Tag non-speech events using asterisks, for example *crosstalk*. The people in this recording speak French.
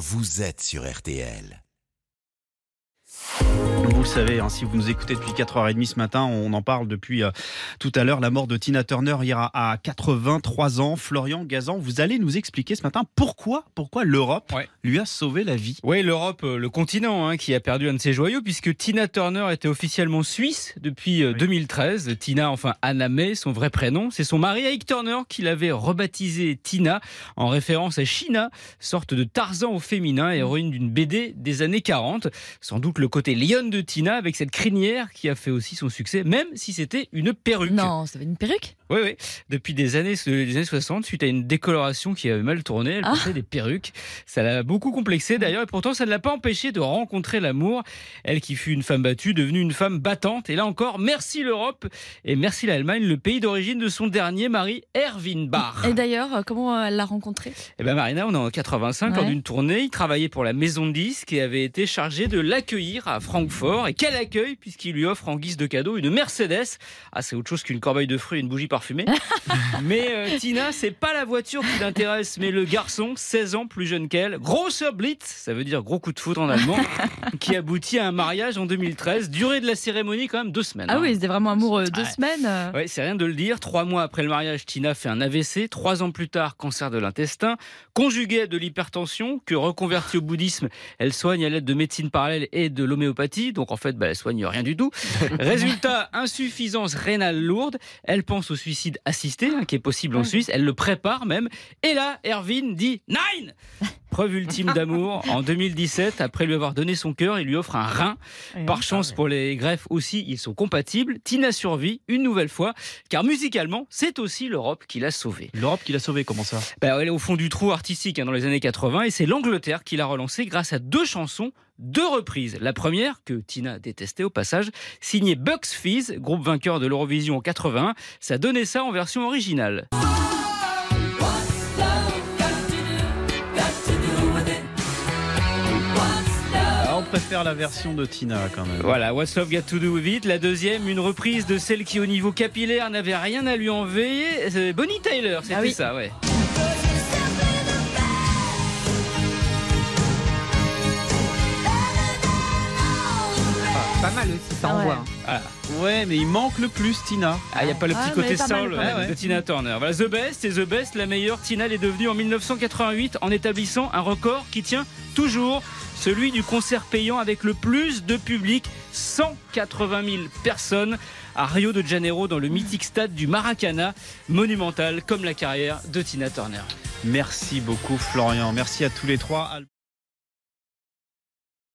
vous êtes sur RTL. Vous le savez, hein, si vous nous écoutez depuis 4h30 ce matin, on en parle depuis euh, tout à l'heure. La mort de Tina Turner hier à, à 83 ans. Florian Gazan, vous allez nous expliquer ce matin pourquoi, pourquoi l'Europe Ouais. lui a sauvé la vie. Oui, l'Europe, euh, le continent hein, qui a perdu un de ses joyaux, puisque Tina Turner était officiellement suisse depuis euh, Oui. 2013. Tina, enfin Anna May, son vrai prénom. C'est son mari Ike Turner qui l'avait rebaptisé Tina en référence à China, sorte de Tarzan au féminin, héroïne d'une BD des années 40. Sans doute le côté lionne de Tina avec cette crinière qui a fait aussi son succès, même si c'était une perruque. Non, ça fait une perruque? Oui, oui. Depuis des années, des années 60, suite à une décoloration qui avait mal tourné, elle Ah. portait des perruques. Ça l'a beaucoup complexé d'ailleurs, et pourtant ça ne l'a pas empêché de rencontrer l'amour. Elle qui fut une femme battue, devenue une femme battante. Et là encore, merci l'Europe et merci l'Allemagne, le pays d'origine de son dernier mari, Erwin Bach. Et d'ailleurs, euh, comment elle l'a rencontré? Eh ben Marina, on est en 85 lors Ouais. d'une tournée. Il travaillait pour la maison de disques et avait été chargé de l'accueillir à Francfort. Et quel accueil puisqu'il lui offre en guise de cadeau une Mercedes. Ah, c'est autre chose qu'une corbeille de fruits et une bougie parfumée. *laughs* mais euh, Tina, c'est pas la voiture qui l'intéresse, mais le garçon, 16 ans plus jeune qu'elle. Grosser Blitz, ça veut dire gros coup de foudre en allemand, *laughs* qui aboutit à un mariage en 2013. Durée de la cérémonie quand même deux semaines. Ah hein. oui, c'était vraiment amoureux. Deux Ouais. semaines. euh. Ouais, c'est rien de le dire. Trois mois après le mariage, Tina fait un AVC. Trois ans plus tard, cancer de l'intestin. Conjugué à de l'hypertension, que reconvertie au bouddhisme, elle soigne à l'aide de médecine parallèle et de l'homéopathie. Donc en fait, bah, elle soigne rien du tout. *laughs* Résultat, insuffisance rénale lourde. Elle pense au suicide assisté, hein, qui est possible en. Suisse. Elle le prépare même. Et là, Erwin dit Nine Preuve ultime d'amour. *laughs* En 2017, après lui avoir donné son cœur, il lui offre un rein. Par chance pour les greffes aussi, ils sont compatibles. Tina survit une nouvelle fois, car musicalement, c'est aussi l'Europe qui l'a sauvée. L'Europe qui l'a sauvé, comment ça? Bah, elle est au fond du trou artistique hein, dans les années 80, et c'est l'Angleterre qui l'a relancée grâce à deux chansons, deux reprises. La première, que Tina détestait au passage, signée Bucks Fizz, groupe vainqueur de l'Eurovision en 81. Ça donnait ça en version originale. Préfère la version de Tina quand même. Voilà, What's Love Got to Do With It. La deuxième, une reprise de celle qui, au niveau capillaire, n'avait rien à lui envier. C'est Bonnie Tyler, c'était Ah oui. ça, ouais. Pas mal aussi, ça Ah ouais. envoie. hein. Voilà. Ouais, mais il manque le plus Tina. Ah, il n'y a pas le Ah, petit côté soul euh, même. de Tina Turner. Voilà, The Best et The Best, la meilleure. Tina elle est devenue en 1988 en établissant un record qui tient toujours celui du concert payant avec le plus de public, 180 000 personnes à Rio de Janeiro dans le mythique stade du Maracana, monumental comme la carrière de Tina Turner. Merci beaucoup Florian. Merci à tous les trois.